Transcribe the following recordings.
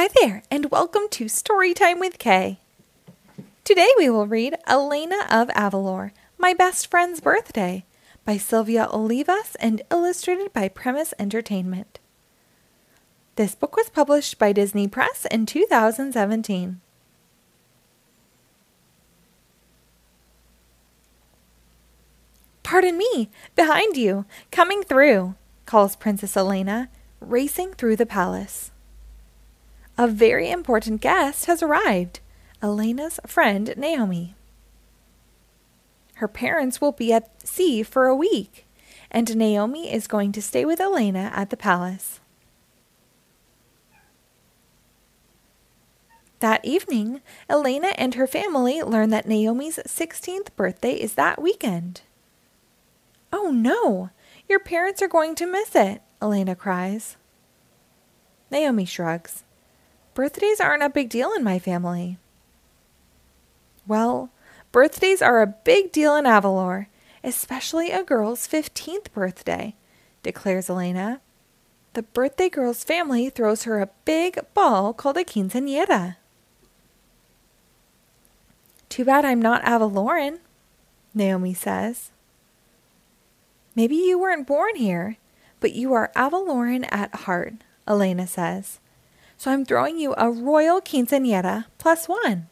Hi there, and welcome to Storytime with K. Today we will read Elena of Avalor, My Best Friend's Birthday by Silvia Olivas and illustrated by Premise Entertainment. This book was published by Disney Press in 2017. Pardon me, behind you, coming through, calls Princess Elena, racing through the palace. A very important guest has arrived Elena's friend Naomi. Her parents will be at sea for a week, and Naomi is going to stay with Elena at the palace. That evening, Elena and her family learn that Naomi's 16th birthday is that weekend. Oh no! Your parents are going to miss it, Elena cries. Naomi shrugs. Birthdays aren't a big deal in my family. Well, birthdays are a big deal in Avalor, especially a girl's 15th birthday, declares Elena. The birthday girl's family throws her a big ball called a quinceañera. Too bad I'm not Avaloran, Naomi says. Maybe you weren't born here, but you are Avaloran at heart, Elena says. So I'm throwing you a royal quinceañera plus one.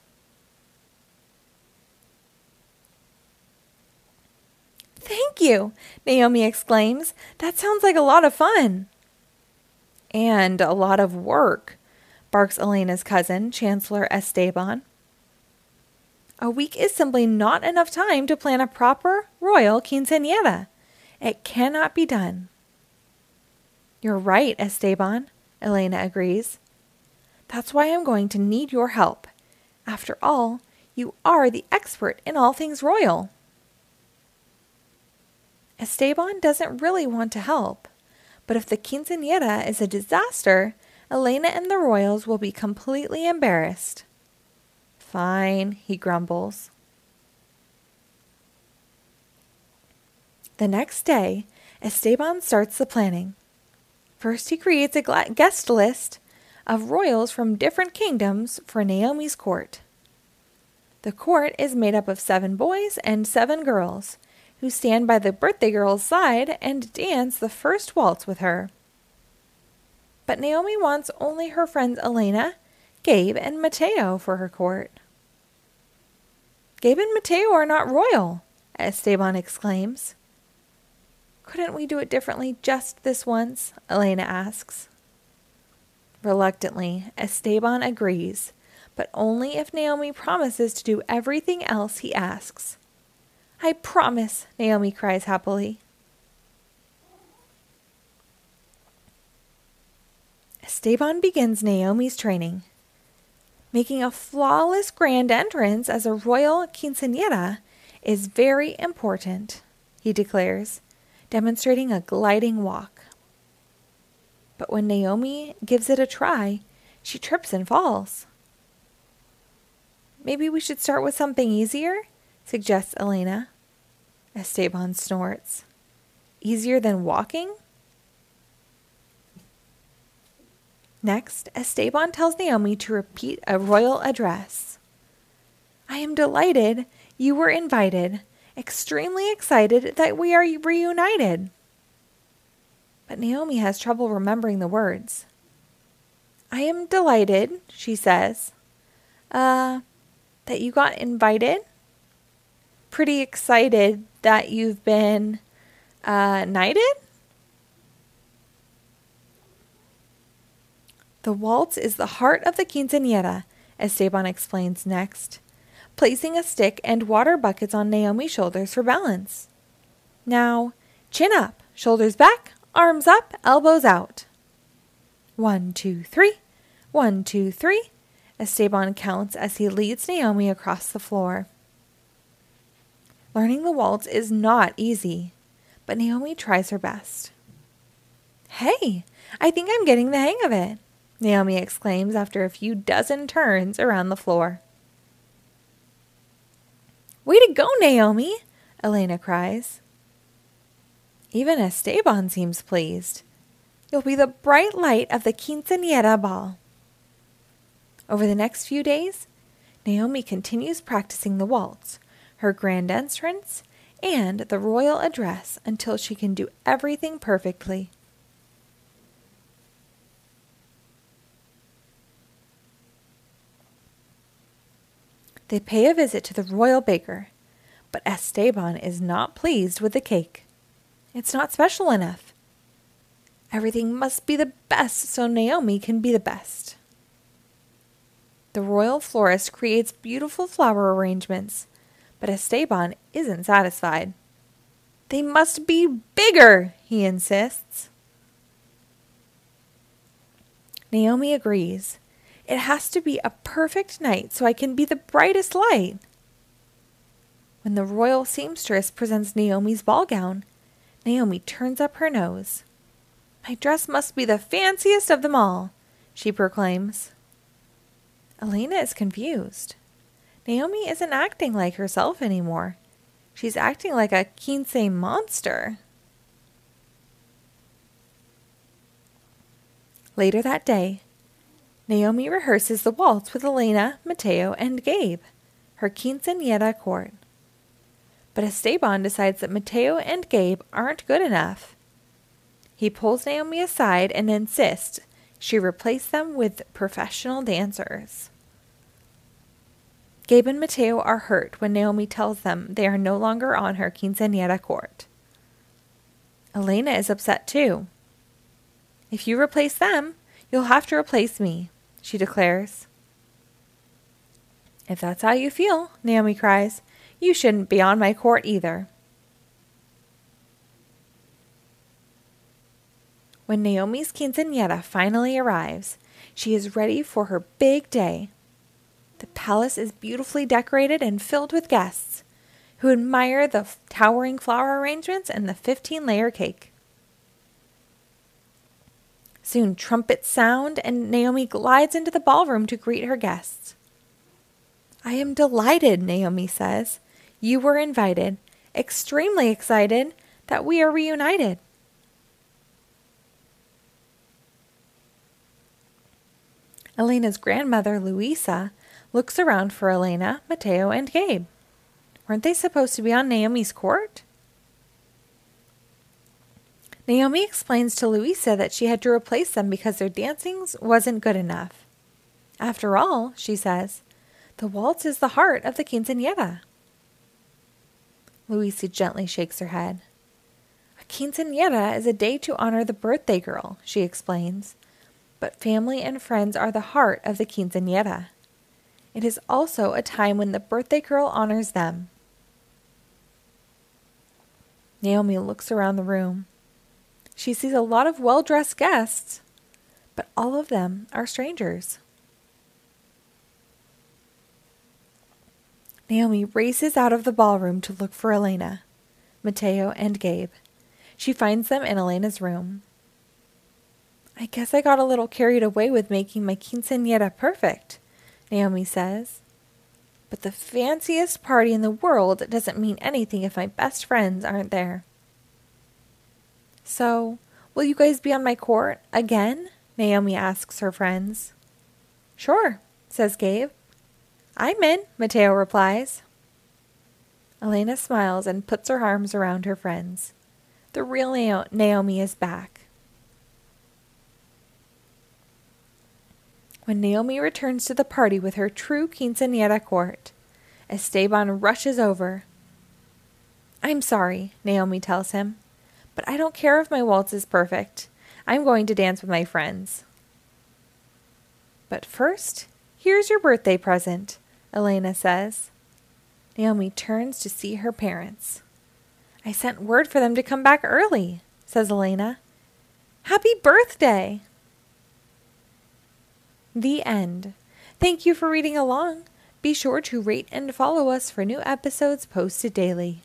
Thank you, Naomi exclaims. That sounds like a lot of fun. And a lot of work, barks Elena's cousin, Chancellor Esteban. A week is simply not enough time to plan a proper royal quinceañera. It cannot be done. You're right, Esteban, Elena agrees. That's why I'm going to need your help. After all, you are the expert in all things royal. Esteban doesn't really want to help, but if the quinceañera is a disaster, Elena and the royals will be completely embarrassed. Fine, he grumbles. The next day, Esteban starts the planning. First, he creates a guest list of royals from different kingdoms for Naomi's court. The court is made up of seven boys and seven girls who stand by the birthday girl's side and dance the first waltz with her. But Naomi wants only her friends Elena, Gabe, and Mateo for her court. Gabe and Mateo are not royal, Esteban exclaims. Couldn't we do it differently just this once? Elena asks. Reluctantly, Esteban agrees, but only if Naomi promises to do everything else he asks. I promise, Naomi cries happily. Esteban begins Naomi's training. Making a flawless grand entrance as a royal quinceañera is very important, he declares, demonstrating a gliding walk. But when Naomi gives it a try, she trips and falls. Maybe we should start with something easier, suggests Elena. Esteban snorts. Easier than walking? Next, Esteban tells Naomi to repeat a royal address. I am delighted you were invited, extremely excited that we are reunited. But Naomi has trouble remembering the words. I am delighted, she says. Uh, that you got invited? Pretty excited that you've been uh, knighted? The waltz is the heart of the quinceañera, Esteban explains next, placing a stick and water buckets on Naomi's shoulders for balance. Now, chin up, shoulders back, arms up, elbows out. One, two, three. One, two, three. Esteban counts as he leads Naomi across the floor. Learning the waltz is not easy, but Naomi tries her best. Hey, I think I'm getting the hang of it. Naomi exclaims after a few dozen turns around the floor. Way to go, Naomi! Elena cries. Even Esteban seems pleased. You'll be the bright light of the quinceañera ball. Over the next few days, Naomi continues practicing the waltz, her grand entrance, and the royal address until she can do everything perfectly. They pay a visit to the royal baker, but Esteban is not pleased with the cake. It's not special enough. Everything must be the best so Naomi can be the best. The royal florist creates beautiful flower arrangements, but Esteban isn't satisfied. They must be bigger, he insists. Naomi agrees. It has to be a perfect night so I can be the brightest light. When the royal seamstress presents Naomi's ball gown, Naomi turns up her nose. My dress must be the fanciest of them all, she proclaims. Elena is confused. Naomi isn't acting like herself anymore. She's acting like a quince monster. Later that day, Naomi rehearses the waltz with Elena, Mateo, and Gabe, her quinceañera court. But Esteban decides that Mateo and Gabe aren't good enough. He pulls Naomi aside and insists she replace them with professional dancers. Gabe and Mateo are hurt when Naomi tells them they are no longer on her quinceañera court. Elena is upset too. If you replace them, you'll have to replace me, she declares. If that's how you feel, Naomi cries, you shouldn't be on my court either. When Naomi's quinceañera finally arrives, she is ready for her big day. The palace is beautifully decorated and filled with guests who admire the towering flower arrangements and the 15 layer cake. Soon trumpets sound, and Naomi glides into the ballroom to greet her guests. I am delighted, Naomi says. You were invited, extremely excited that we are reunited. Elena's grandmother, Luisa, looks around for Elena, Mateo, and Gabe. Weren't they supposed to be on Naomi's court? Naomi explains to Luisa that she had to replace them because their dancing wasn't good enough. After all, she says, the waltz is the heart of the quinceañera. Luisa gently shakes her head. A quinceañera is a day to honor the birthday girl, she explains but family and friends are the heart of the quinceañera. It is also a time when the birthday girl honors them. Naomi looks around the room. She sees a lot of well dressed guests, but all of them are strangers. Naomi races out of the ballroom to look for Elena, Mateo, and Gabe. She finds them in Elena's room. I guess I got a little carried away with making my quinceañera perfect, Naomi says. But the fanciest party in the world doesn't mean anything if my best friends aren't there. So, will you guys be on my court again? Naomi asks her friends. Sure, says Gabe. I'm in, Mateo replies. Elena smiles and puts her arms around her friends. The real Naomi is back. When Naomi returns to the party with her true quinceañera court, Esteban rushes over. I'm sorry, Naomi tells him, but I don't care if my waltz is perfect. I'm going to dance with my friends. But first, here's your birthday present, Elena says. Naomi turns to see her parents. I sent word for them to come back early, says Elena. Happy birthday! The end. Thank you for reading along. Be sure to rate and follow us for new episodes posted daily.